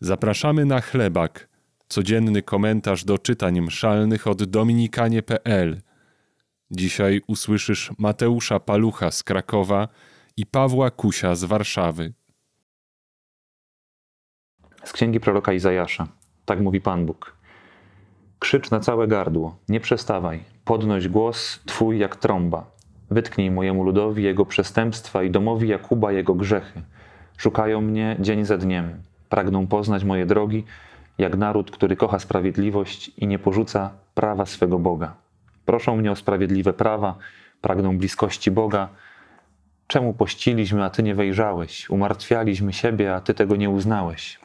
Zapraszamy na chlebak, codzienny komentarz do czytań mszalnych od dominikanie.pl. Dzisiaj usłyszysz Mateusza Palucha z Krakowa i Pawła Kusia z Warszawy. Z księgi proroka Izajasza. Tak mówi Pan Bóg. Krzycz na całe gardło, nie przestawaj, podnoś głos Twój jak trąba. Wytknij mojemu ludowi jego przestępstwa i domowi Jakuba jego grzechy. Szukają mnie dzień za dniem, pragną poznać moje drogi, jak naród, który kocha sprawiedliwość i nie porzuca prawa swego Boga. Proszą mnie o sprawiedliwe prawa, pragną bliskości Boga. Czemu pościliśmy, a Ty nie wejrzałeś? Umartwialiśmy siebie, a Ty tego nie uznałeś.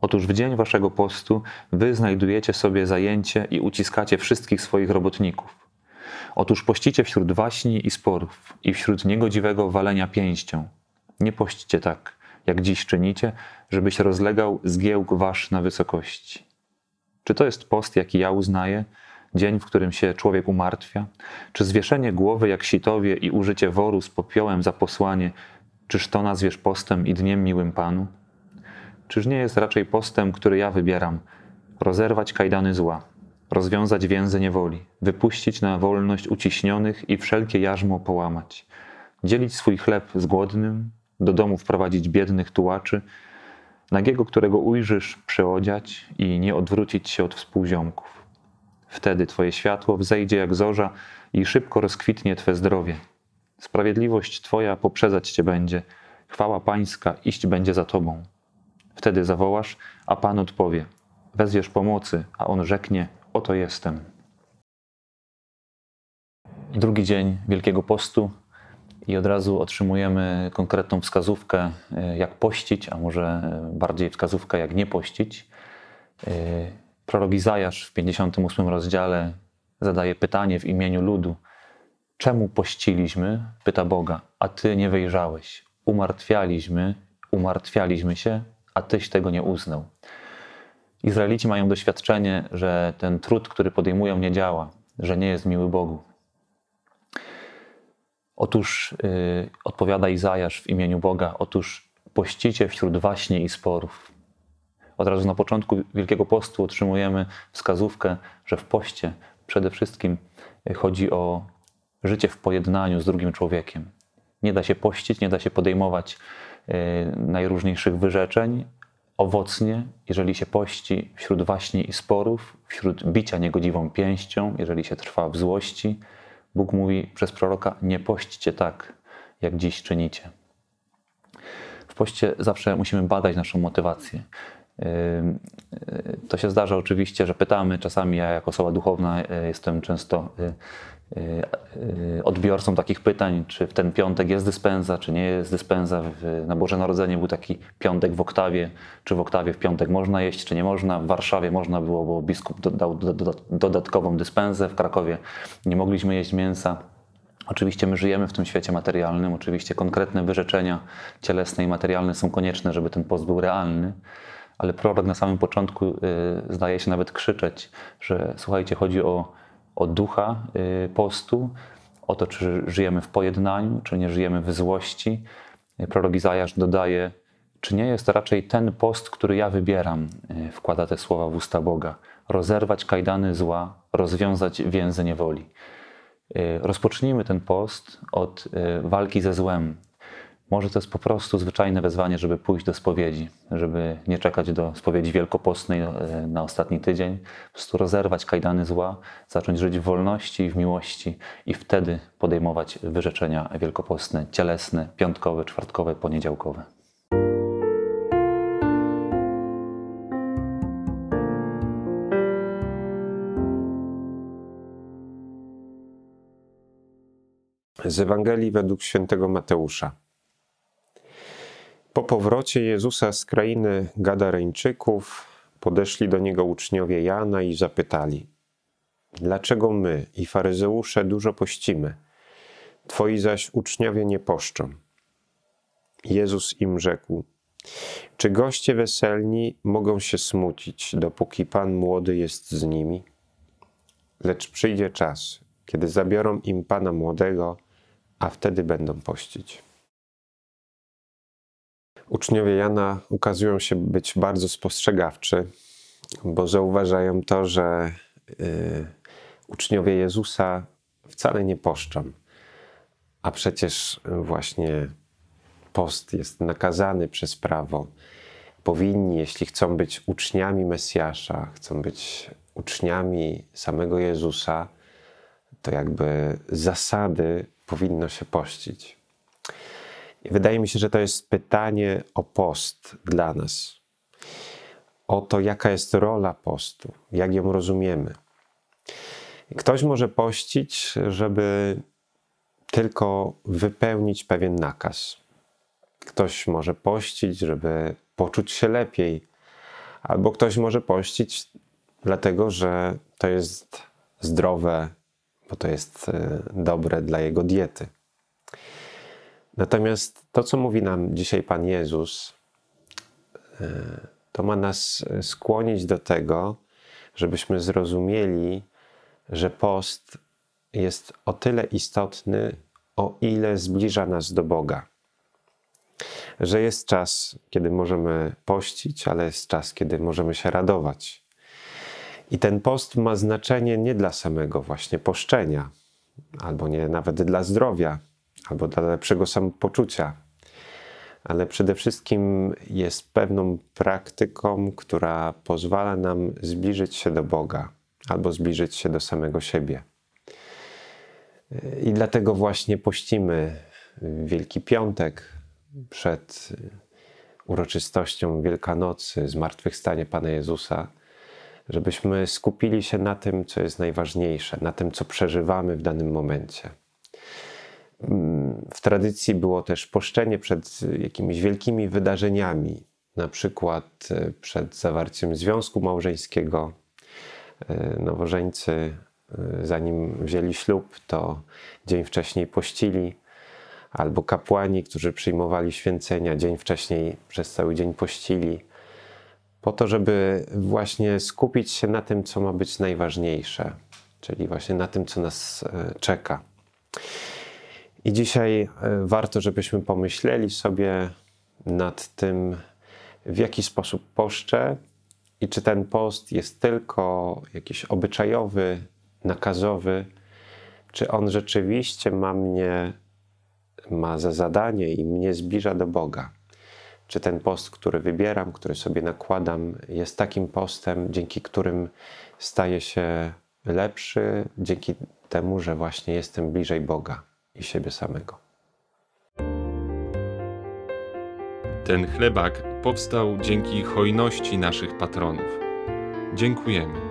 Otóż w dzień Waszego postu Wy znajdujecie sobie zajęcie i uciskacie wszystkich swoich robotników. Otóż pościcie wśród waśni i sporów i wśród niegodziwego walenia pięścią. Nie pościcie tak, jak dziś czynicie, żeby się rozlegał zgiełk wasz na wysokości. Czy to jest post, jaki ja uznaję, dzień, w którym się człowiek umartwia? Czy zwieszenie głowy jak sitowie i użycie woru z popiołem za posłanie, czyż to nazwiesz postem i dniem miłym Panu? Czyż nie jest raczej postem, który ja wybieram, rozerwać kajdany zła, rozwiązać więzy niewoli, wypuścić na wolność uciśnionych i wszelkie jarzmo połamać, dzielić swój chleb z głodnym, do domu wprowadzić biednych tułaczy, nagiego, którego ujrzysz, przyodziać i nie odwrócić się od współziomków. Wtedy Twoje światło wzejdzie jak zorza i szybko rozkwitnie Twe zdrowie. Sprawiedliwość Twoja poprzedzać Cię będzie, chwała Pańska iść będzie za Tobą. Wtedy zawołasz, a Pan odpowie. Wezwiesz pomocy, a On rzeknie, oto jestem. Drugi dzień Wielkiego Postu i od razu otrzymujemy konkretną wskazówkę, e, jak pościć, a może e, bardziej wskazówkę, jak nie pościć. E, prorok Izajasz w 58 rozdziale zadaje pytanie w imieniu ludu. Czemu pościliśmy? Pyta Boga, a Ty nie wyjrzałeś. Umartwialiśmy, umartwialiśmy się, a Tyś tego nie uznał. Izraelici mają doświadczenie, że ten trud, który podejmują, nie działa, że nie jest miły Bogu. Otóż yy, odpowiada Izajasz w imieniu Boga, otóż pościcie wśród waśni i sporów. Od razu na początku Wielkiego Postu otrzymujemy wskazówkę, że w poście przede wszystkim chodzi o życie w pojednaniu z drugim człowiekiem. Nie da się pościć, nie da się podejmować yy, najróżniejszych wyrzeczeń, owocnie, jeżeli się pości wśród waśni i sporów, wśród bicia niegodziwą pięścią, jeżeli się trwa w złości. Bóg mówi przez proroka: Nie pośćcie tak, jak dziś czynicie. W poście zawsze musimy badać naszą motywację. To się zdarza oczywiście, że pytamy, czasami ja jako osoba duchowna y, jestem często y, Y, odbiorcą takich pytań, czy w ten piątek jest dyspensa, czy nie jest dyspensa. Na Boże Narodzenie był taki piątek w oktawie, czy w oktawie w piątek można jeść, czy nie można. W Warszawie można było, bo biskup dał dodatkową dyspensę, w Krakowie nie mogliśmy jeść mięsa. Oczywiście my żyjemy w tym świecie materialnym, oczywiście konkretne wyrzeczenia cielesne i materialne są konieczne, żeby ten post był realny, ale prorok na samym początku y, zdaje się nawet krzyczeć, że słuchajcie, chodzi o o ducha y, postu, o to, czy żyjemy w pojednaniu, czy nie żyjemy w złości. Prorok Izajasz dodaje, czy nie jest raczej ten post, który ja wybieram, y, wkłada te słowa w usta Boga. Rozerwać kajdany zła, rozwiązać więzy niewoli. Y, rozpocznijmy ten post od walki ze złem, może to jest po prostu zwyczajne wezwanie, żeby pójść do spowiedzi, żeby nie czekać do spowiedzi wielkopostnej e, na ostatni tydzień, po prostu rozerwać kajdany zła, zacząć żyć w wolności i w miłości i wtedy podejmować wyrzeczenia wielkopostne, cielesne, piątkowe, czwartkowe, poniedziałkowe. Z Ewangelii według świętego Mateusza. Po powrocie Jezusa z krainy Gadareńczyków podeszli do niego uczniowie Jana i zapytali: Dlaczego my i faryzeusze dużo pościmy, twoi zaś uczniowie nie poszczą? Jezus im rzekł: Czy goście weselni mogą się smucić, dopóki Pan młody jest z nimi? Lecz przyjdzie czas, kiedy zabiorą im Pana młodego, a wtedy będą pościć. Uczniowie Jana ukazują się być bardzo spostrzegawczy, bo zauważają to, że y, uczniowie Jezusa wcale nie poszczą. A przecież właśnie post jest nakazany przez prawo. Powinni, jeśli chcą być uczniami Mesjasza, chcą być uczniami samego Jezusa, to jakby zasady powinno się pościć. Wydaje mi się, że to jest pytanie o post dla nas. O to, jaka jest rola postu, jak ją rozumiemy. Ktoś może pościć, żeby tylko wypełnić pewien nakaz. Ktoś może pościć, żeby poczuć się lepiej, albo ktoś może pościć, dlatego że to jest zdrowe, bo to jest e, dobre dla jego diety. Natomiast to, co mówi nam dzisiaj Pan Jezus, e, to ma nas skłonić do tego, żebyśmy zrozumieli, że post jest o tyle istotny, o ile zbliża nas do Boga. Że jest czas, kiedy możemy pościć, ale jest czas, kiedy możemy się radować. I ten post ma znaczenie nie dla samego właśnie poszczenia, albo nie nawet dla zdrowia, albo dla lepszego samopoczucia, ale przede wszystkim jest pewną praktyką, która pozwala nam zbliżyć się do Boga albo zbliżyć się do samego siebie. I dlatego właśnie pościmy Wielki Piątek przed uroczystością Wielkanocy, zmartwychwstanie Pana Jezusa, żebyśmy skupili się na tym, co jest najważniejsze, na tym, co przeżywamy w danym momencie. W tradycji było też poszczenie przed jakimiś wielkimi wydarzeniami, na przykład przed zawarciem związku małżeńskiego. Nowożeńcy zanim wzięli ślub, to dzień wcześniej pościli, albo kapłani, którzy przyjmowali święcenia, dzień wcześniej przez cały dzień pościli, po to, żeby właśnie skupić się na tym, co ma być najważniejsze, czyli właśnie na tym, co nas e, czeka. I dzisiaj e, warto, żebyśmy pomyśleli sobie nad tym, w jaki sposób poszczę i czy ten post jest tylko jakiś obyczajowy, nakazowy, czy on rzeczywiście ma mnie, ma za zadanie i mnie zbliża do Boga. Czy ten post, który wybieram, który sobie nakładam, jest takim postem, dzięki którym staję się lepszy, dzięki temu, że właśnie jestem bliżej Boga i siebie samego. Ten chlebak powstał dzięki hojności naszych patronów. Dziękujemy.